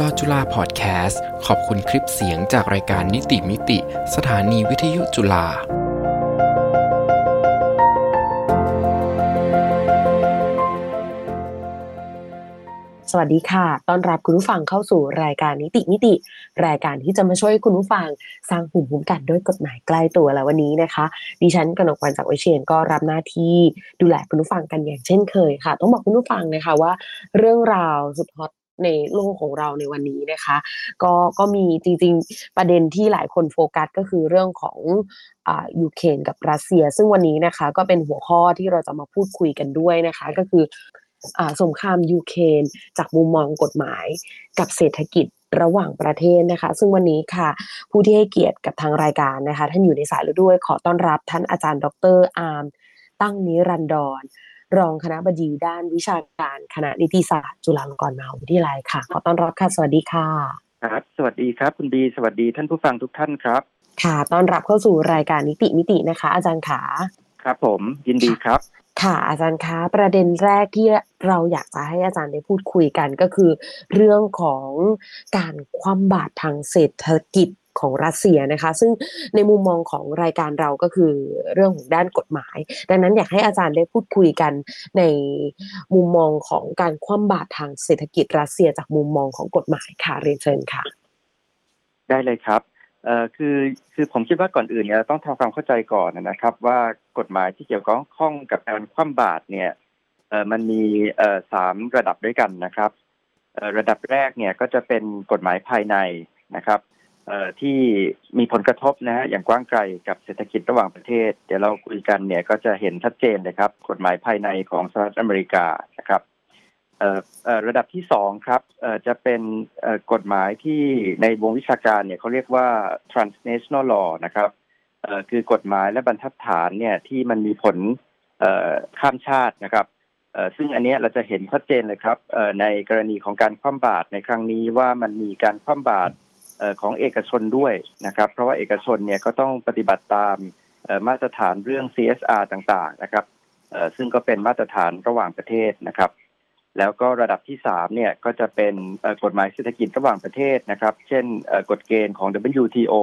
ลอจุฬาพอดแคสต์ ขอบคุณคลิปเสียงจากรายการนิติมิติ สถานีวิทยุจุฬาสวัสดีค่ะ ต้อนรับคุณผู้ฟังเข้าสู่รายการนิติมิติ รายการที่จะมาช่วยคุณผู้ฟังสร้างภูมิคุ้มกันด้วยกฎหมายใกล้ตัวแล้ววันนี้นะคะ ดิฉันกนกวันจากวิเชียนก็รับหน้าที่ดูแลคุณผู้ฟังกันอย่างเช่นเคยค่ะ ต้องบอกคุณผู้ฟังนะคะว่า เรื่องราวสุดฮอต ในโลกของเราในวันนี้นะคะ ก็ก็มีจริงๆประเด็นที่หลายคนโฟกัสก็คือเรื่องของยูเครนกับรัสเซีย ซึ่งวันนี้นะคะก็เป็นหัวข้อที่เราจะมาพูดคุยกันด้วยนะคะ ก็คือสงครามยูเครนจากมุมมองกฎหมายกับเศรษฐกิจระหว่างประเทศนะคะ ซึ่งวันนี้ค่ะ ผู้ที่ให้เกียรติกับทางรายการนะคะ ท่านอยู่ในสายแล้วด้วยขอต้อนรับท่านอาจารย์ ดรอาร์มตั้งนิรันดร รองคณะบดีด้านวิชาการคณะนิติศาสตร์จุฬาลงกรณ์มหาวิทยาลัยค่ะ ขอต้อนรับค่ะ สวัสดีค่ะ ครับ สวัสดีครับ คุณดีสวัสดีท่านผู้ฟังทุกท่านครับ ค่ะ ต้อนรับเข้าสู่รายการนิติมิตินะคะ อาจารย์ขา ครับผม ยินดีครับค่ะอาจารย์คะประเด็นแรกที่เราอยากจะให้อาจารย์ได้พูดคุยกันก็คือ เรื่องของการคว่ำบาตรทางเศรษฐกิจ ของรัสเซียนะคะ ซึ่งในมุมมองของรายการเราก็คือเรื่องของด้านกฎหมาย ดังนั้นอยากให้อาจารย์ได้พูดคุยกันในมุมมองของการคว่ำบาตรทางเศรษฐกิจรัสเซียจากมุมมองของกฎหมายค่ะเรียนเชิญค่ะ ได้เลยครับเอ่อคือคือผมคิดว่าก่อนอื่นเนี่ยต้องทำความเข้าใจก่อนนะครับ ว่ากฎหมายที่เกี่ยวข้องกับการคว่ำบาตรเนี่ยเอ่อมันมีเอ่อสามระดับด้วยกันนะครับเอ่อระดับแรกเนี่ยก็จะเป็นกฎหมายภายในนะครับ ที่มีผลกระทบนะฮะอย่างกว้างไกลกับเศรษฐกิจระหว่างประเทศ เดี๋ยวเราคุยกันเนี่ยก็จะเห็นชัดเจนเลยครับ กฎหมายภายในของสหรัฐอเมริกานะครับระดับที่สองครับจะเป็นกฎหมายที่ในวงวิชาการเนี่ยเขาเรียกว่า transnational law นะครับคือกฎหมายและบรรทัดฐานเนี่ยที่มันมีผลข้ามชาตินะครับซึ่งอันนี้เราจะเห็นชัดเจนเลยครับในกรณีของการคว่ำบาตรในครั้งนี้ว่ามันมีการคว่ำบาตร ของเอกชนด้วยนะครับเพราะว่าเอกชนเนี่ยก็ต้องปฏิบัติตามมาตรฐานเรื่อง CSR ต่างๆนะครับซึ่งก็เป็นมาตรฐานระหว่างประเทศนะครับ แล้วก็ระดับที่สามเนี่ยก็จะเป็นกฎหมายเศรษฐกิจระหว่างประเทศนะครับ เช่นกฎเกณฑ์ของ WTO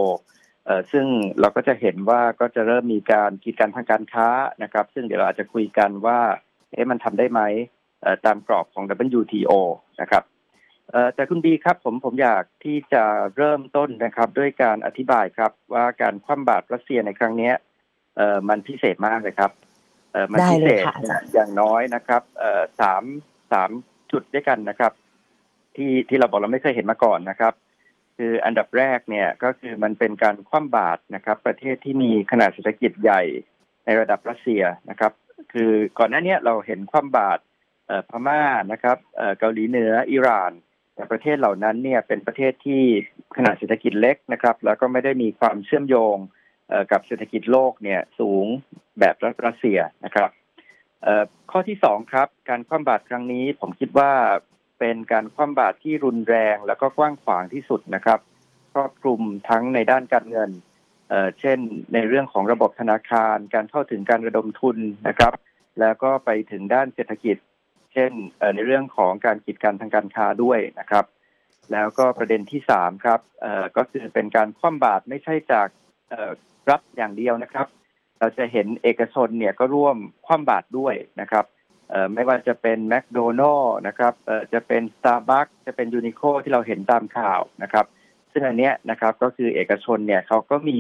ซึ่งเราก็จะเห็นว่าก็จะเริ่มมีการกีดกันทางการค้านะครับ ซึ่งเดี๋ยวเราอาจจะคุยกันว่าเอ๊ะมันทำได้ไหมตามกรอบของ WTO นะครับ แต่คุณบีครับผมผมอยากที่จะเริ่มต้นนะครับ ด้วยการอธิบายครับ ว่าการคว่ำบาตรรัสเซียในครั้งนี้มันพิเศษมากเลยครับมันพิเศษอย่างน้อยนะครับสามสามจุดด้วยกันนะครับ ที่ที่เราบอกเราไม่เคยเห็นมาก่อนนะครับ คืออันดับแรกเนี่ยก็คือมันเป็นการคว่ำบาตรนะครับ ประเทศที่มีขนาดเศรษฐกิจใหญ่ในระดับรัสเซียนะครับ คือก่อนหน้านี้เราเห็นคว่ำบาตรพม่านะครับเกาหลีเหนืออิหร่าน แต่ประเทศเหล่านั้นเนี่ยเป็นประเทศที่ขนาดเศรษฐกิจเล็กนะครับ แล้วก็ไม่ได้มีความเชื่อมโยงกับเศรษฐกิจโลกเนี่ยสูงแบบรัสเซียนะครับข้อที่สองครับ การคว่ำบาตรครั้งนี้ผมคิดว่าเป็นการคว่ำบาตรที่รุนแรงแล้วก็กว้างขวางที่สุดนะครับครอบคลุมทั้งในด้านการเงินเช่นในเรื่องของระบบธนาคาร การเข้าถึงการระดมทุนนะครับ แล้วก็ไปถึงด้านเศรษฐกิจ เช่นในเรื่องของการกีดกันทางการค้าด้วยนะครับ แล้วก็ประเด็นที่สามครับก็คือเป็นการคว่ำบาตรไม่ใช่จากรัฐอย่างเดียวนะครับ เราจะเห็นเอกชนเนี่ยก็ร่วมคว่ำบาตรด้วยนะครับไม่ว่าจะเป็นแมคโดนัลล์นะครับจะเป็น Starbucks จะเป็นยูนิโคที่เราเห็นตามข่าวนะครับ ซึ่งอันเนี้ยนะครับก็คือเอกชนเนี่ยเขาก็มี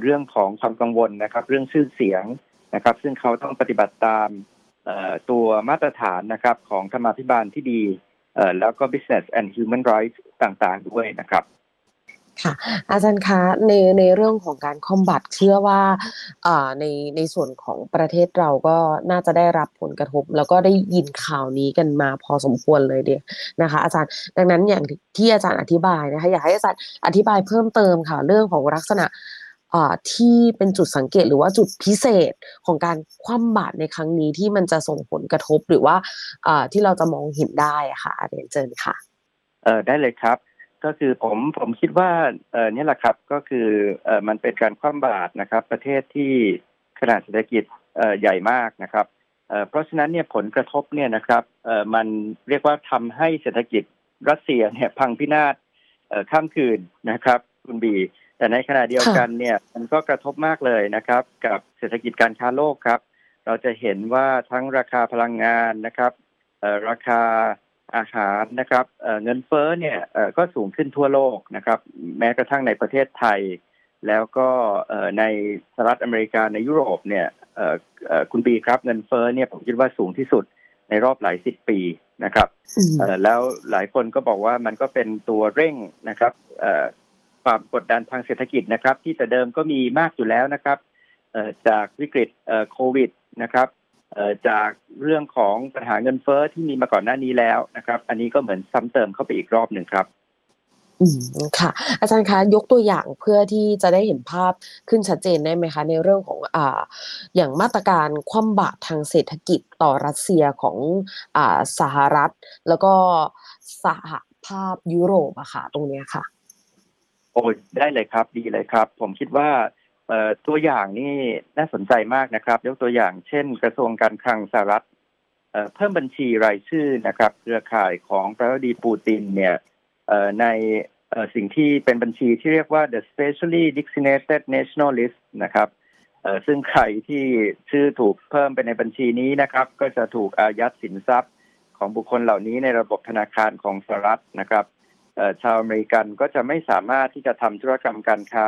เรื่องของความกังวลนะครับ เรื่องชื่อเสียงนะครับ ซึ่งเขาต้องปฏิบัติตาม ตัวมาตรฐานนะครับของธรรมาภิบาลที่ดีแล้วก็ business and human rights ต่างๆ ด้วยนะครับค่ะอาจารย์คะในในเรื่องของการคอมบัตเชื่อว่าในในส่วนของประเทศเราก็น่าจะได้รับผลกระทบ แล้วก็ได้ยินข่าวนี้กันมาพอสมควรเลยเดียนะคะ อาจารย์ดังนั้นอย่างที่อาจารย์อธิบายนะคะอยากให้อาจารย์อธิบายเพิ่มเติมค่ะเรื่องของลักษณะ ที่เป็นจุดสังเกตหรือว่าจุดพิเศษของการคว่ำบาตรในครั้งนี้ที่มันจะส่งผลกระทบหรือว่าที่เราจะมองเห็นได้ค่ะเรียนเชิญค่ะเออได้เลยครับ ก็คือผมผมคิดว่าเออนี่แหละครับก็คือเออมันเป็นการคว่ำบาตรนะครับ ประเทศที่ขนาดเศรษฐกิจเออใหญ่มากนะครับเออเพราะฉะนั้นเนี่ยผลกระทบเนี่ยนะครับเออมันเรียกว่าทำให้เศรษฐกิจรัสเซียเนี่ยพังพินาศเออข้ามคืนนะครับ คุณบี แต่ในขณะเดียวกันเนี่ยมันก็กระทบมากเลยนะครับ กับเศรษฐกิจการค้าโลกครับ เราจะเห็นว่าทั้งราคาพลังงานนะครับเอ่อราคาอาหารนะครับเอ่อเงินเฟ้อเนี่ยเอ่อก็สูงขึ้นทั่วโลกนะครับ แม้กระทั่งในประเทศไทย แล้วก็เอ่อในสหรัฐอเมริกาในยุโรปเนี่ยเอ่อเอ่อคุณบีครับเงินเฟ้อเนี่ยผมคิดว่าสูงที่สุดในรอบหลายสิบปีนะครับอืมเอ่อแล้วหลายคนก็บอกว่ามันก็เป็นตัวเร่งนะครับเอ่อ ความกดดันทางเศรษฐกิจนะครับ ที่แต่เดิมก็มีมากอยู่แล้วนะครับจากวิกฤตโควิดนะครับจากเรื่องของปัญหาเงินเฟ้อที่มีมาก่อนหน้านี้แล้วนะครับ อันนี้ก็เหมือนซ้ำเติมเข้าไปอีกรอบหนึ่งครับอืมค่ะ อาจารย์คะยกตัวอย่างเพื่อที่จะได้เห็นภาพขึ้นชัดเจนได้ไหมคะ ในเรื่องของอ่าอย่างมาตรการคว่ำบาตรทางเศรษฐกิจต่อรัสเซียของอ่าสหรัฐ แล้วก็สหภาพยุโรปอะค่ะตรงเนี้ยค่ะ โอ้ยได้เลยครับดีเลยครับ ผมคิดว่าตัวอย่างนี่น่าสนใจมากนะครับ ยกตัวอย่างเช่น กระทรวงการคลังสหรัฐเพิ่มบัญชีรายชื่อนะครับ เครือข่ายของประธานาธิบดีปูตินเนี่ยในสิ่งที่เป็นบัญชีที่เรียกว่า the specially designated national list นะครับซึ่งใครที่ชื่อถูกเพิ่มไปในบัญชีนี้นะครับ ก็จะถูกอายัดสินทรัพย์ของบุคคลเหล่านี้ในระบบธนาคารของสหรัฐนะครับ ชาวอเมริกันก็จะไม่สามารถที่จะทำธุรกรรมการค้า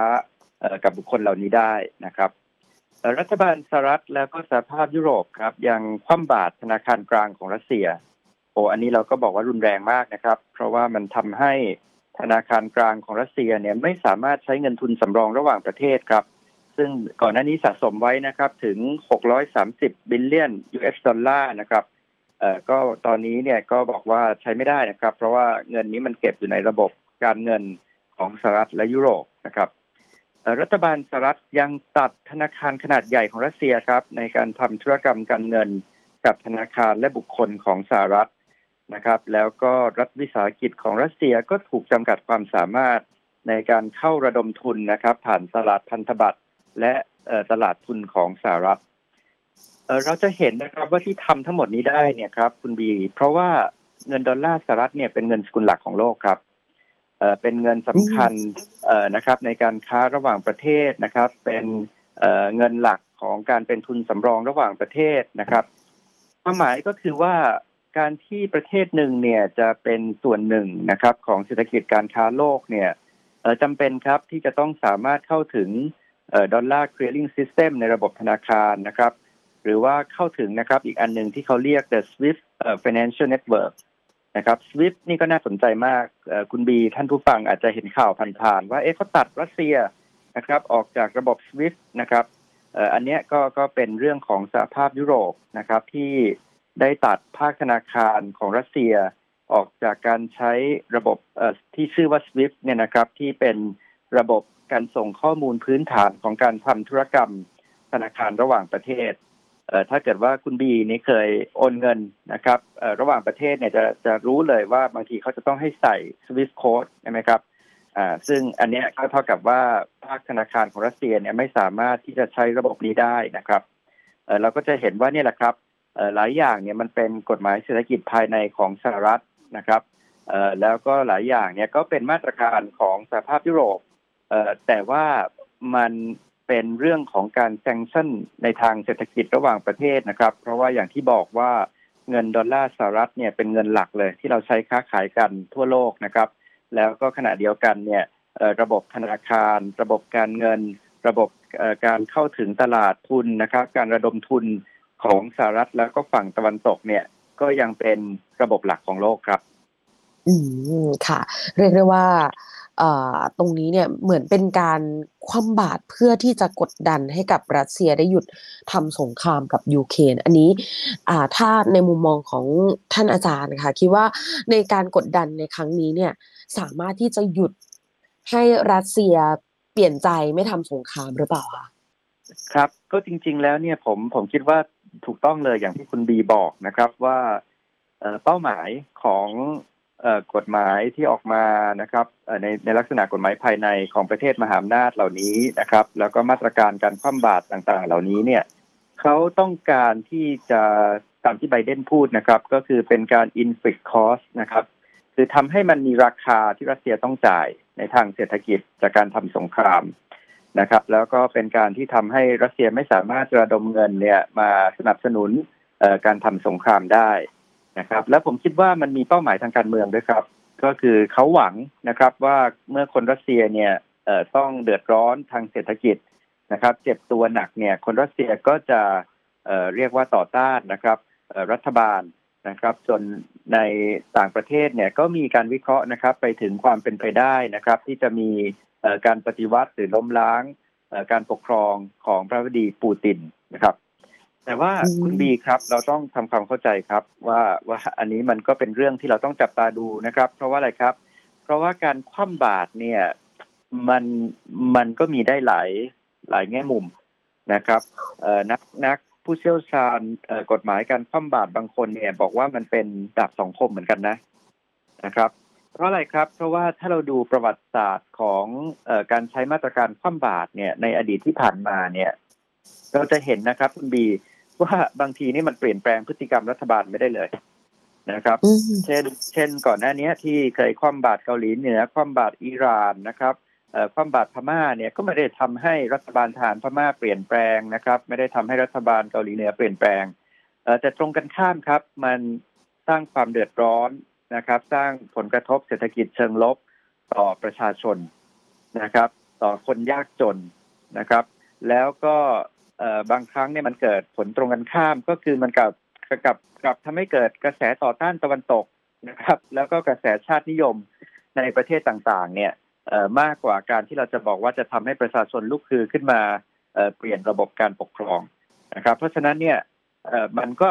กับบุคคลเหล่านี้ได้นะครับ รัฐบาลสหรัฐแล้วก็สหภาพยุโรปครับยังคว่ำบาตรธนาคารกลางของรัสเซียโอ้อันนี้เราก็บอกว่ารุนแรงมากนะครับ เพราะว่ามันทำให้ธนาคารกลางของรัสเซียเนี่ยไม่สามารถใช้เงินทุนสำรองระหว่างประเทศครับ ซึ่งก่อนหน้านี้สะสมไว้นะครับถึง 630 billion US dollar นะครับ ก็ตอนนี้เนี่ยก็บอกว่าใช้ไม่ได้นะครับ เพราะว่าเงินนี้มันเก็บอยู่ในระบบการเงินของสหรัฐและยุโรปนะครับรัฐบาลสหรัฐยังตัดธนาคารขนาดใหญ่ของรัสเซียครับ ในการทำธุรกรรมการเงินกับธนาคารและบุคคลของสหรัฐนะครับ แล้วก็รัฐวิสาหกิจของรัสเซียก็ถูกจำกัดความสามารถในการเข้าระดมทุนนะครับ ผ่านตลาดพันธบัตรและตลาดทุนของสหรัฐ เอ่อเราจะเห็นนะครับว่าที่ทำทั้งหมดนี้ได้เนี่ยครับ คุณบี เพราะว่าเงินดอลลาร์สหรัฐเนี่ยเป็นเงินสกุลหลักของโลกครับเอ่อเป็นเงินสำคัญเอ่อนะครับ ในการค้าระหว่างประเทศนะครับ เป็นเอ่อเงินหลักของการเป็นทุนสำรองระหว่างประเทศนะครับความหมายก็คือว่าการที่ประเทศหนึ่งเนี่ยจะเป็นส่วนหนึ่งนะครับ ของเศรษฐกิจการค้าโลกเนี่ยเอ่อจำเป็นครับที่จะต้องสามารถเข้าถึงดอลลาร์เคลียร์ลิงซิสเต็มในระบบธนาคารนะครับ หรือว่าเข้าถึงนะครับอีกอันหนึ่งที่เขาเรียก the SWIFT financial network นะครับ SWIFT นี่ก็น่าสนใจมากคุณบีท่านผู้ฟังอาจจะเห็นข่าวผ่านๆว่าเอ๊ะเขาตัดรัสเซียนะครับออกจากระบบ SWIFT นะครับอันนี้ก็ก็เป็นเรื่องของสหภาพยุโรปนะครับที่ได้ตัดภาคธนาคารของรัสเซียออกจากการใช้ระบบที่ชื่อว่า SWIFT เนี่ยนะครับที่เป็นระบบการส่งข้อมูลพื้นฐานของการทำธุรกรรมธนาคารระหว่างประเทศ ถ้าเกิดว่าคุณบีนี่เคยโอนเงินนะครับระหว่างประเทศเนี่ยจะจะรู้เลยว่าบางทีเขาจะต้องให้ใส่ Swift Code ใช่ไหมครับซึ่งอันนี้ก็เท่ากับว่าภาคธนาคารของรัสเซียเนี่ยไม่สามารถที่จะใช้ระบบนี้ได้นะครับเราก็จะเห็นว่านี่แหละครับหลายอย่างเนี่ยมันเป็นกฎหมายเศรษฐกิจภายในของสหรัฐนะครับแล้วก็หลายอย่างเนี่ยก็เป็นมาตรการของสหภาพยุโรปแต่ว่ามัน เป็นเรื่องของการแซงชั่นในทางเศรษฐกิจระหว่างประเทศนะครับ เพราะว่าอย่างที่บอกว่าเงินดอลลาร์สหรัฐเนี่ยเป็นเงินหลักเลย ที่เราใช้ค้าขายกันทั่วโลกนะครับ แล้วก็ขณะเดียวกันเนี่ยระบบธนาคาร ระบบการเงิน ระบบการเข้าถึงตลาดทุนนะครับ การระดมทุนของสหรัฐแล้วก็ฝั่งตะวันตกเนี่ยก็ยังเป็นระบบหลักของโลกครับ อืมค่ะ เรียกได้ว่า ตรงนี้เนี่ยเหมือนเป็นการคว่ำบาตรเพื่อที่จะกดดันให้กับรัสเซียได้หยุดทำสงครามกับยูเครนอันนี้ถ้าในมุมมองของท่านอาจารย์ค่ะคิดว่าในการกดดันในครั้งนี้เนี่ยสามารถที่จะหยุดให้รัสเซียเปลี่ยนใจไม่ทำสงครามหรือเปล่าคะครับก็จริง ๆ แล้วเนี่ยผมผมคิดว่าถูกต้องเลยอย่างที่คุณบีบอกนะครับว่าเป้าหมายของ กฎหมายที่ออกมานะครับในในลักษณะกฎหมายภายในของประเทศมหาอำนาจเหล่านี้นะครับ แล้วก็มาตรการการคว่ำบาตรต่างๆ เหล่านี้เนี่ยเขาต้องการที่จะตามที่ไบเดนพูดนะครับ ก็คือเป็นการ inflict cost นะครับ คือทำให้มันมีราคาที่รัสเซียต้องจ่ายในทางเศรษฐกิจจากการทำสงครามนะครับ แล้วก็เป็นการที่ทำให้รัสเซียไม่สามารถระดมเงินเนี่ยมาสนับสนุนการทำสงครามได้ นะครับ แล้วผมคิดว่ามันมีเป้าหมายทางการเมืองด้วยครับ ก็คือเขาหวังนะครับว่าเมื่อคนรัสเซียเนี่ยต้องเดือดร้อนทางเศรษฐกิจนะครับ เจ็บตัวหนักเนี่ยคนรัสเซียก็จะเเรียกว่าต่อต้านนะครับรัฐบาลนะครับจนในต่างประเทศเนี่ยก็มีการวิเคราะห์นะครับไปถึงความเป็นไปได้นะครับ ที่จะมีการปฏิวัติหรือล้มล้างการปกครองของพระวดีปูตินนะครับ แต่ว่าคุณบีครับเราต้องทำความเข้าใจครับว่าว่าอันนี้มันก็เป็นเรื่องที่เราต้องจับตาดูนะครับ เพราะว่าอะไรครับ เพราะว่าการคว่ำบาตรเนี่ยมันมันก็มีได้หลายหลายแง่มุมนะครับนักนักผู้เชี่ยวชาญกฎหมายการคว่ำบาตรบางคนเนี่ยบอกว่ามันเป็นดาบสองคมเหมือนกันนะนะครับ เพราะอะไรครับ เพราะว่าถ้าเราดูประวัติศาสตร์ของอการใช้มาตรการคว่ำบาตรเนี่ยในอดีตที่ผ่านมาเนี่ย เราจะเห็นนะครับคุณบี ว่าบางทีนี่มันเปลี่ยนแปลงพฤติกรรมรัฐบาลไม่ได้เลยนะครับ เช่น เช่นก่อนหน้านี้ที่เคยคว่ำบาตรเกาหลีเหนือคว่ำบาตรอิหร่านนะครับความบาดพม่าเนี่ยก็ไม่ได้ทำให้รัฐบาลทหารพม่าเปลี่ยนแปลงนะครับ ไม่ได้ทำให้รัฐบาลเกาหลีเหนือเปลี่ยนแปลงแต่ตรงกันข้ามครับ มันสร้างความเดือดร้อนนะครับ สร้างผลกระทบเศรษฐกิจเชิงลบต่อประชาชนนะครับ ต่อคนยากจนนะครับ แล้วก็ บางครั้งเนี่ยมันเกิดผลตรงกันข้ามก็คือมันกับกับกับทำให้เกิดกระแสต่อต้านตะวันตกนะครับ แล้วก็กระแสชาตินิยมในประเทศต่างๆ เนี่ยมากกว่าการที่เราจะบอกว่าจะทำให้ประชาชนลุกคือขึ้นมาเปลี่ยนระบบการปกครองนะครับ เพราะฉะนั้นเนี่ยมันก็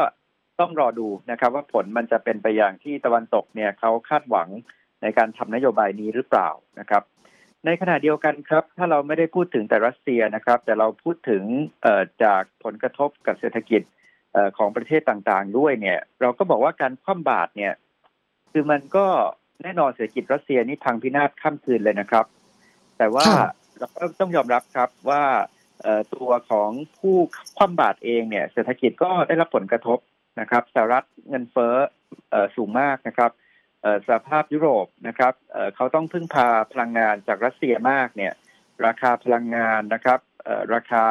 ต้องรอดูนะครับ ว่าผลมันจะเป็นไปอย่างที่ตะวันตกเนี่ยเขาคาดหวังในการทำนโยบายนี้หรือเปล่านะครับ ในขณะเดียวกันครับ ถ้าเราไม่ได้พูดถึงแต่รัสเซียนะครับ แต่เราพูดถึงจากผลกระทบกับเศรษฐกิจของประเทศต่างๆ ด้วยเนี่ย เราก็บอกว่าการคว่ำบาตรเนี่ย คือมันก็แน่นอนเศรษฐกิจรัสเซียนี่พังพินาศข้ามคืนเลยนะครับ แต่ว่าเราก็ต้องยอมรับครับว่าตัวของผู้คว่ำบาตรเองเนี่ย เศรษฐกิจก็ได้รับผลกระทบนะครับสหรัฐเงินเฟ้อสูงมากนะครับ สหภาพยุโรปนะครับเขาต้องพึ่งพาพลังงานจากรัสเซียมากเนี่ย ราคาพลังงานนะครับราคา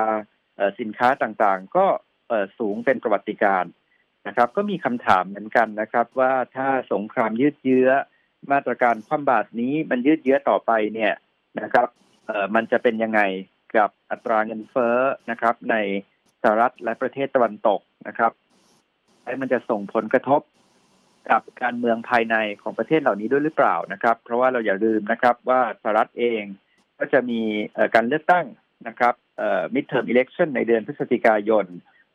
สินค้าต่างๆ ก็สูงเป็นประวัติการนะครับ ก็มีคำถามเหมือนกันนะครับ ว่าถ้าสงครามยืดเยื้อมาตรการคว่ำบาตรนี้มันยืดเยื้อต่อไปเนี่ยนะครับมันจะเป็นยังไงกับอัตราเงินเฟ้อนะครับ ในสหรัฐและประเทศตะวันตกนะครับและมันจะส่งผลกระทบ กับการเมืองภายในของประเทศเหล่านี้ด้วยหรือเปล่านะครับ เพราะว่าเราอย่าลืมนะครับว่าสหรัฐเองก็จะมีการเลือกตั้งนะครับเอ่อ midterm election ในเดือนพฤศจิกายน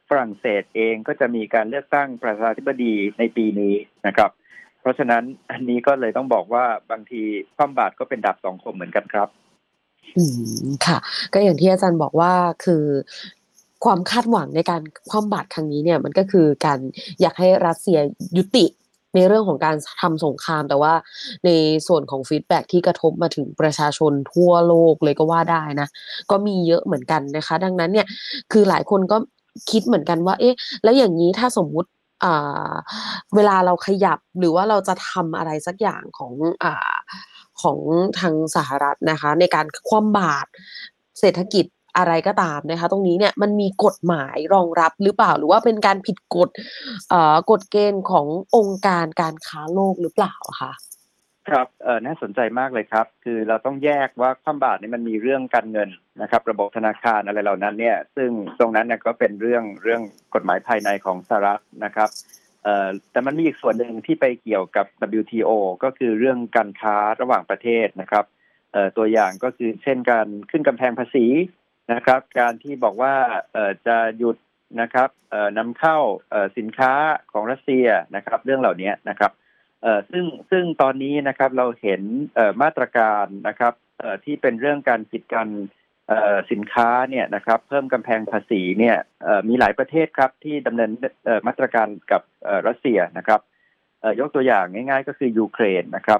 ฝรั่งเศสเองก็จะมีการเลือกตั้งประธานาธิบดีในปีนี้นะครับ เพราะฉะนั้นอันนี้ก็เลยต้องบอกว่าบางทีความบาดก็เป็นดาบสองคมเหมือนกันครับ อืมค่ะ ก็อย่างที่อาจารย์บอกว่าคือความคาดหวังในการคว่ำบาตรครั้งนี้เนี่ยมันก็คือการอยากให้รัสเซียยุติ ในเรื่องของการทำสงคราม แต่ว่าในส่วนของฟีดแบ็ที่กระทบมาถึงประชาชนทั่วโลกเลยก็ว่าได้นะ ก็มีเยอะเหมือนกันนะคะ ดังนั้นเนี่ยคือหลายคนก็คิดเหมือนกันว่า เอ๊ะ แล้วอย่างนี้ถ้าสมมุติเวลาเราขยับหรือว่าเราจะทำอะไรสักอย่างของอของทางสหรัฐนะคะ ในการคว่ำบาตรเศรษฐกิจ อะไรก็ตามนะคะ ตรงนี้เนี่ยมันมีกฎหมายรองรับหรือเปล่า หรือว่าเป็นการผิดกฎกฎเกณฑ์ขององค์การการค้าโลกหรือเปล่าคะครับเออน่าสนใจมากเลยครับ คือเราต้องแยกว่าความบาตรนี่มันมีเรื่องการเงินนะครับ ระบบธนาคารอะไรเหล่านั้นเนี่ย ซึ่งตรงนั้นเนี่ยก็เป็นเรื่องเรื่องกฎหมายภายในของสหรัฐนะครับเอ่อแต่มันมีอีกส่วนหนึ่งที่ไปเกี่ยวกับ WTO ก็คือเรื่องการค้าระหว่างประเทศนะครับเอ่อตัวอย่างก็คือเช่นการขึ้นกำแพงภาษี นะครับ การที่บอกว่าจะหยุดนะครับนำเข้าสินค้าของรัสเซียนะครับ เรื่องเหล่านี้นะครับซึ่งซึ่งตอนนี้นะครับเราเห็นมาตรการนะครับที่เป็นเรื่องการปิดการสินค้าเนี่ยนะครับ เพิ่มกำแพงภาษีเนี่ยมีหลายประเทศครับที่ดำเนินมาตรการกับรัสเซียนะครับยกตัวอย่างง่าย ๆ ก็คือยูเครนนะครับ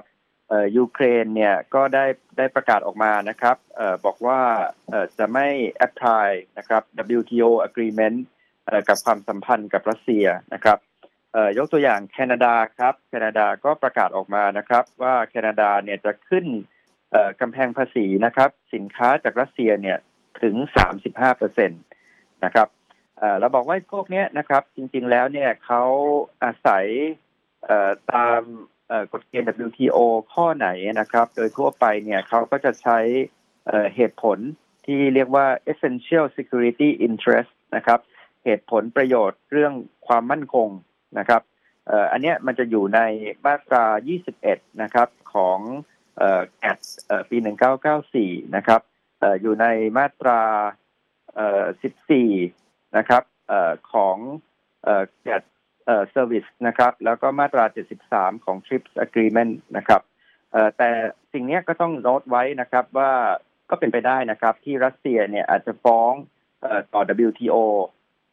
ยูเครนเนี่ยก็ได้ได้ประกาศออกมานะครับออบอกว่าจะไม่ apply นะครับ WTO agreement กับความสัมพันธ์กับรัสเซียนะครับยกตัวอย่างแคนาดาครับ แคนาดาก็ประกาศออกมานะครับ ว่าแคนาดาเนี่ยจะขึ้นกำแพงภาษีนะครับ สินค้าจากรัสเซียเนี่ยถึง 35เปอร์เซ็นตนะครับเราบอกว่าพวกนี้นะครับ จริงๆแล้วเนี่ยเขาอาศัยตาม กฎเกณฑ์ WTO ข้อไหนนะครับ โดยทั่วไปเนี่ยเขาก็จะใช้เเหตุผลที่เรียกว่า essential security interest นะครับ เหตุผลประโยชน์เรื่องความมั่นคงนะครับอ,อันนี้มันจะอยู่ในมาตรา 21 นะครับของแอดปี 1994 นะครับออยู่ในมาตรา 14 นะครับออของแอด เอ่อ service นะครับ แล้วก็มาตรา 73 ของ TRIPS agreement นะครับเอ่อแต่สิ่งนี้ก็ต้องโน้ตไว้นะครับว่าก็เป็นไปได้นะครับ ที่รัสเซียเนี่ยอาจจะฟ้องเอ่อต่อ WTO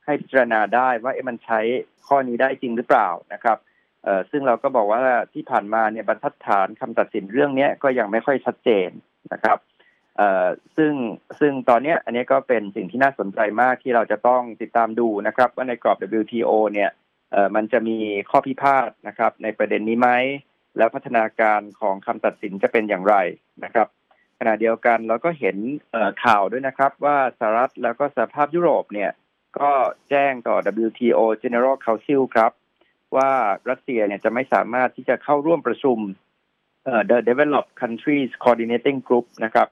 ให้พิจารณาได้ว่าเอ๊ะมันใช้ข้อนี้ได้จริงหรือเปล่านะครับเอ่อซึ่งเราก็บอกว่าที่ผ่านมาเนี่ยบรรทัดฐานคำตัดสินเรื่องนี้ก็ยังไม่ค่อยชัดเจนนะครับเอ่อซึ่งซึ่งตอนนี้อันนี้ก็เป็นสิ่งที่น่าสนใจมากที่เราจะต้องติดตามดูนะครับ ว่าในกรอบ WTO เนี่ย มันจะมีข้อพิพาทนะครับ ในประเด็นนี้ไหมแล้วพัฒนาการของคำตัดสินจะเป็นอย่างไรนะครับ ขณะเดียวกันเราก็เห็นข่าวด้วยนะครับ ว่าสหรัฐแล้วก็สหภาพยุโรปเนี่ย ก็แจ้งต่อ WTO General Council ครับ ว่ารัสเซียเนี่ยจะไม่สามารถที่จะเข้าร่วมประชุม The Developed Countries Coordinating Group นะครับ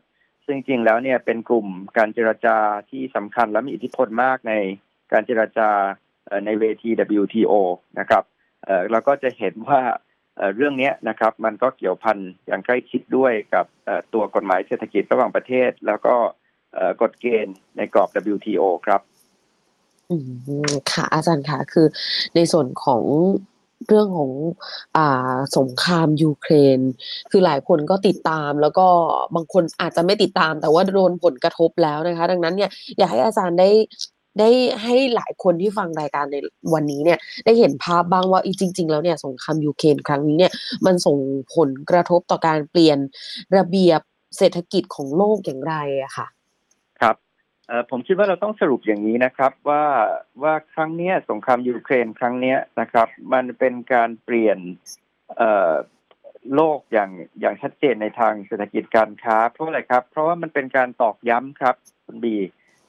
ซึ่งจริงๆแล้วเนี่ยเป็นกลุ่มการเจรจาที่สำคัญและมีอิทธิพลมากในการเจรจา ในเวที WTO นะครับเราก็จะเห็นว่าเรื่องนี้นะครับมันก็เกี่ยวพันอย่างใกล้ชิดด้วยกับตัวกฎหมายเศรษฐกิจระหว่างประเทศ แล้วก็กฎเกณฑ์ในกรอบ WTO ครับอืมค่ะอาจารย์คะคือในส่วนของเรื่องของอ่าสงครามยูเครน คือหลายคนก็ติดตามแล้วก็บางคนอาจจะไม่ติดตามแต่ว่าโดนผลกระทบแล้วนะคะ ดังนั้นเนี่ยอยากให้อาจารย์ได้ ได้ให้หลายคนที่ฟังรายการในวันนี้เนี่ย ได้เห็นภาพบ้างว่าอีจริง ๆ แล้วเนี่ยสงครามยูเครนครั้งนี้เนี่ยมันส่งผลกระทบต่อการเปลี่ยนระเบียบเศรษฐกิจของโลกอย่างไรอะค่ะ ครับเอ่อผมคิดว่าเราต้องสรุปอย่างนี้นะครับว่าว่าครั้งนี้สงครามยูเครนครั้งนี้นะครับ มันเป็นการเปลี่ยนเอ่อโลกอย่างอย่างชัดเจนในทางเศรษฐกิจการค้า เพราะอะไรครับ เพราะว่ามันเป็นการตอกย้ำครับคุณบี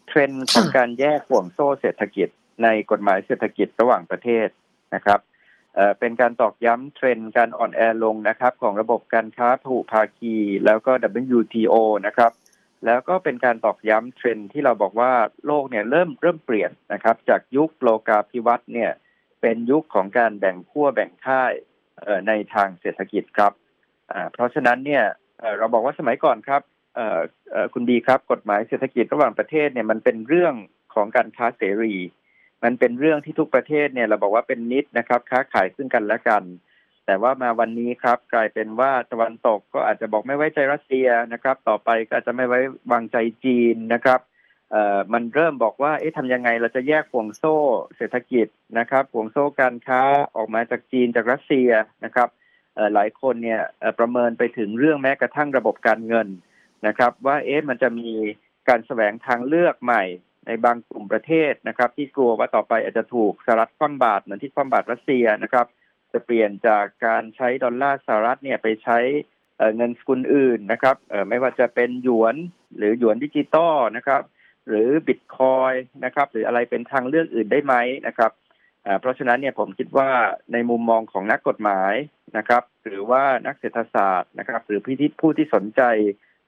เทรนด์ของการแยกห่วงโซ่เศรษฐกิจในกฎหมายเศรษฐกิจระหว่างประเทศนะครับเป็นการตอกย้ำเทรนด์การอ่อนแอลงนะครับ ของระบบการค้าพหุภาคี แล้วก็ WTO นะครับ แล้วก็เป็นการตอกย้ำเทรนด์ที่เราบอกว่าโลกเนี่ยเริ่มเริ่มเปลี่ยนนะครับ จากยุคโลกาภิวัตน์เนี่ยเป็นยุคของการแบ่งขั้วแบ่งค่ายในทางเศรษฐกิจครับ เพราะฉะนั้นเนี่ยเราบอกว่าสมัยก่อนครับ คุณบีครับกฎหมายเศรษฐกิจระหว่างประเทศเนี่ยมันเป็นเรื่องของการค้าเสรี มันเป็นเรื่องที่ทุกประเทศเนี่ยเราบอกว่าเป็นนิดนะครับ ค้าขายซึ่งกันและกัน แต่ว่ามาวันนี้ครับ กลายเป็นว่าตะวันตกก็อาจจะบอกไม่ไว้ใจรัสเซียนะครับ ต่อไปก็อาจจะไม่ไว้วางใจจีนนะครับเอ่อมันเริ่มบอกว่าเอ๊ะทำยังไงเราจะแยกห่วงโซ่เศรษฐกิจนะครับห่วงโซ่การค้าออกมาจากจีนจากรัสเซียนะครับเอ่อหลายคนเนี่ยประเมินไปถึงเรื่องแม้กระทั่งระบบการเงิน นะครับ ว่าเอ๊ะมันจะมีการแสวงทางเลือกใหม่ในบางกลุ่มประเทศนะครับ ที่กลัวว่าต่อไปอาจจะถูกสหรัฐคว่ำบาตรเหมือนที่คว่ำบาตรรัสเซียนะครับ จะเปลี่ยนจากการใช้ดอลลาร์สหรัฐเนี่ยไปใช้เงินสกุลอื่นนะครับไม่ว่าจะเป็นหยวนหรือหยวนดิจิตอลนะครับ หรือบิตคอยน์นะครับ หรืออะไรเป็นทางเลือกอื่นได้ไหมนะครับเพราะฉะนั้นเนี่ยผมคิดว่าในมุมมองของนักกฎหมายนะครับ หรือว่านักเศรษฐศาสตร์นะครับ หรือผู้ที่ผู้ที่สนใจ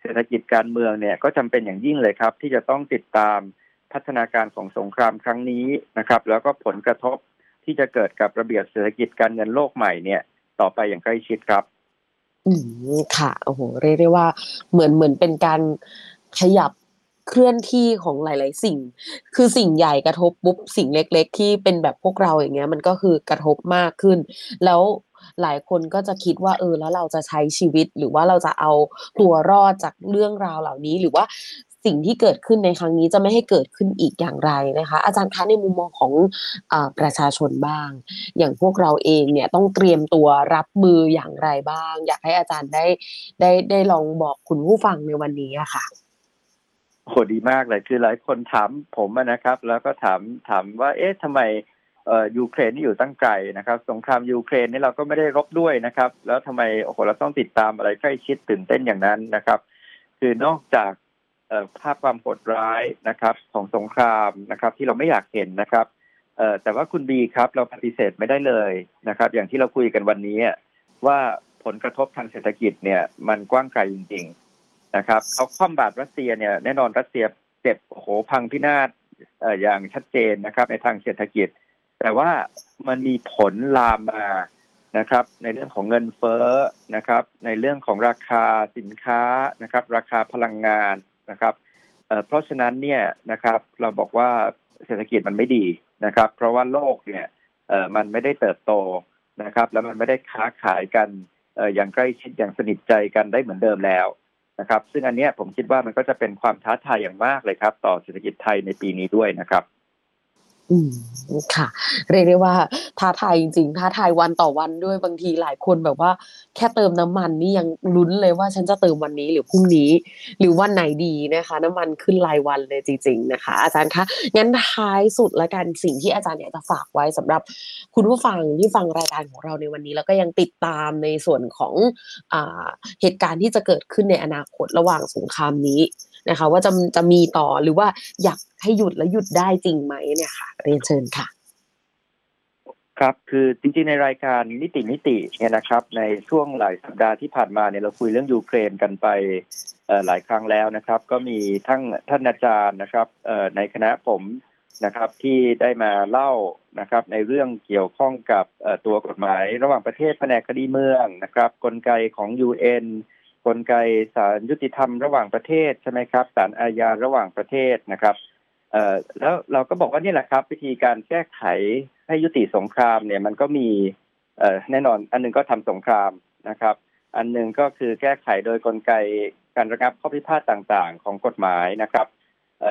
เศรษฐกิจการเมืองเนี่ยก็จำเป็นอย่างยิ่งเลยครับ ที่จะต้องติดตามพัฒนาการของสงครามครั้งนี้นะครับ แล้วก็ผลกระทบที่จะเกิดกับระเบียบเศรษฐกิจการเงินโลกใหม่เนี่ย ต่อไปอย่างใกล้ชิดครับ อืมค่ะโอ้โหเรียกได้ว่าเหมือนเหมือนเป็นการขยับเคลื่อนที่ของหลาย ๆ สิ่ง คือสิ่งใหญ่กระทบปุ๊บสิ่งเล็ก ๆ ที่เป็นแบบพวกเราอย่างเงี้ย มันก็คือกระทบมากขึ้น แล้ว หลายคนก็จะคิดว่าเออแล้วเราจะใช้ชีวิตหรือว่าเราจะเอาตัวรอดจากเรื่องราวเหล่านี้หรือว่าสิ่งที่เกิดขึ้นในครั้งนี้จะไม่ให้เกิดขึ้นอีกอย่างไรนะคะ อาจารย์คะในมุมมองของอประชาชนบ้าง อย่างพวกเราเองเนี่ยต้องเตรียมตัวรับมืออย่างไรบ้าง อยากให้อาจารย์ได้ได้ได้ลองบอกคุณผู้ฟังในวันนี้อะค่ะโหดีมากเลยคือหลายคนถามผมนะครับ แล้วก็ถามถามว่า เอ๊ะทำไม ยูเครนนี่อยู่ตั้งไกลนะครับ สงครามยูเครนนี่เราก็ไม่ได้รบด้วยนะครับ แล้วทำไมโอ้โหเราต้องติดตามอะไรใกล้ชิดตื่นเต้นอย่างนั้นนะครับ คือนอกจากภาพความโหดร้ายนะครับ ของสงครามนะครับ ที่เราไม่อยากเห็นนะครับเอแต่ว่าคุณบีครับเราปฏิเสธไม่ได้เลยนะครับ อย่างที่เราคุยกันวันนี้ว่าผลกระทบทางเศรษฐกิจเนี่ย มันกว้างไกลจริง ๆนะครับเขาคว่ำบาตรรัสเซียเนี่ยแน่นอนรัสเซียเจ็บโอ้โหพังพินาศอย่างชัดเจนนะครับ ในทางเศรษฐกิจ แต่ว่ามันมีผลลามมานะครับ ในเรื่องของเงินเฟ้อนะครับ ในเรื่องของราคาสินค้านะครับ ราคาพลังงานนะครับเเพราะฉะนั้นเนี่ยนะครับ เราบอกว่าเศรษฐกิจมันไม่ดีนะครับ เพราะว่าโลกเนี่ยมันไม่ได้เติบโตนะครับ แล้วมันไม่ได้ค้าขายกันอออย่างใกล้ชิดอย่างสนิทใจกันได้เหมือนเดิมแล้วนะครับ ซึ่งอันนี้ผมคิดว่ามันก็จะเป็นความท้าทายอย่างมากเลยครับ ต่อเศรษฐกิจไทยในปีนี้ด้วยนะครับ อืมค่ะ เรียกได้ว่าท้าทายจริงๆท้าทายวันต่อวันด้วยบางทีหลายคนแบบว่า แค่เติมน้ำมันนี่ยังลุ้นเลยว่าฉันจะเติมวันนี้หรือพรุ่งนี้ หรือวันไหนดีนะคะ น้ำมันขึ้นรายวันเลยจริง ๆ นะคะ อาจารย์คะงั้นท้ายสุดละกันสิ่งที่อาจารย์อยากจะฝากไว้สำหรับคุณผู้ฟังที่ฟังรายการของเราในวันนี้ แล้วก็ยังติดตามในส่วนของอ่าเหตุการณ์ที่จะเกิดขึ้นในอนาคตระหว่างสงครามนี้ นะคะ ว่าจะจะมีต่อหรือว่าอยากให้หยุดแล้วหยุดได้จริงไหมเนี่ยค่ะ เรียนเชิญค่ะ ครับคือจริงๆ ในรายการนิติมิติเนี่ยนะครับ ในช่วงหลายสัปดาห์ที่ผ่านมาเนี่ยเราคุยเรื่องยูเครนกันไปหลายครั้งแล้วนะครับ ก็มีทั้งท่านอาจารย์นะครับในคณะผมนะครับที่ได้มาเล่านะครับ ในเรื่องเกี่ยวข้องกับตัวกฎหมาย ระหว่างประเทศแผนกคดีเมืองนะครับ กลไกของ UN กลไกศาลยุติธรรมระหว่างประเทศใช่ไหมครับศาลอาญาระหว่างประเทศนะครับเออแล้วเราก็บอกว่านี่แหละครับ วิธีการแก้ไขให้ยุติสงครามเนี่ยมันก็มีเออแน่นอนอันหนึงก็ทำสงครามนะครับ อันหนึงก็คือแก้ไขโดยกลไกการระงับข้อพิพาทต่างๆ ของกฎหมายนะครับ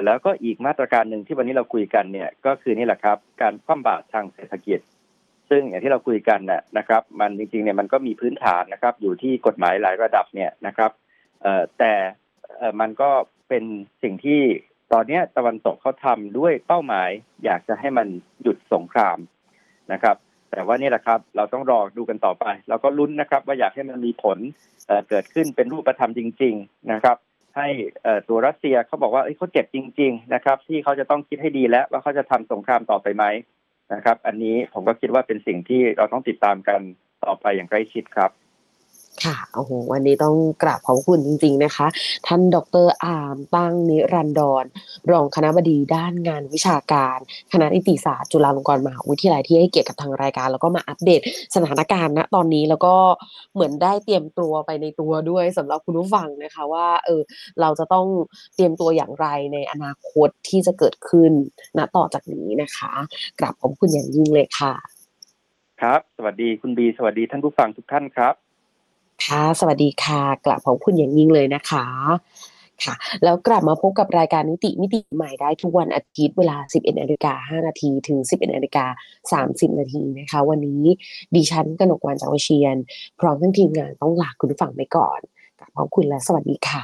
แล้วก็อีกมาตรการหนึ่งที่วันนี้เราคุยกันเนี่ยก็คือนี่แหละครับ การคว่ำบาตรทางเศรษฐกิจ ซึ่งอย่างที่เราคุยกันน่ะนะครับ มันจริงๆเนี่ยมันก็มีพื้นฐานนะครับ อยู่ที่กฎหมายหลายระดับเนี่ยนะครับเอ่อแต่เอ่อมันก็เป็นสิ่งที่ตอนเนี้ยตะวันตกเขาทำด้วยเป้าหมาย อยากจะให้มันหยุดสงครามนะครับ แต่ว่านี่แหละครับ เราต้องรอดูกันต่อไป เราก็ลุ้นนะครับ ว่าอยากให้มันมีผลเเกิดขึ้นเป็นรูปธรรมจริง ๆนะครับ ให้ตัวรัสเซียเขาบอกว่าเเขาเจ็บจริง ๆ นะครับ ที่เขาจะต้องคิดให้ดีแล้วว่าเขาจะทำสงครามต่อไปไหม นะครับ อันนี้ผมก็คิดว่าเป็นสิ่งที่เราต้องติดตามกันต่อไปอย่างใกล้ชิดครับ ค่ะโอ้โหวันนี้ต้องกราบขอบคุณจริง ๆนะคะ ท่านดรอามตั้งนิรันดร รองคณบดีด้านงานวิชาการ คณะนิติศาสตร์จุฬาลงกรณ์มหาวิทยาลัยที่ให้เกียรติกับทางรายการ แล้วก็มาอัปเดตสถานการณ์ณตอนนี้แล้วก็เหมือนได้เตรียมตัวไปในตัวด้วยสำหรับคุณผู้ฟังนะคะว่าเออเราจะต้องเตรียมตัวอย่างไรในอนาคตที่จะเกิดขึ้นณต่อจากนี้นะคะกราบขอบคุณอย่างยิ่งเลยค่ะ ครับ สวัสดีคุณบีสวัสดีท่านผู้ฟังทุกท่านครับ ค่ะ สวัสดีค่ะ กลับขอบคุณอย่างยิ่งเลยนะคะค่ะแล้วกลับมาพบกับรายการนิติมิติใหม่ได้ทุกวันอาทิตย์เวลา 11นาฬิกา5นาทีถึง 11นาฬิกา30นาทีนะคะ วันนี้ดิฉันกนกวันจากวิเชียน พร้อมทั้งทีมงานต้องลาคุณผู้ฟังไปก่อนกลับขอบคุณและสวัสดีค่ะ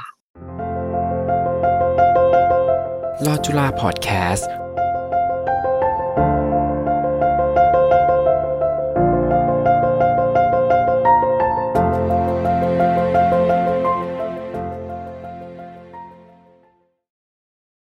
ลอจุฬาพอดแคสต์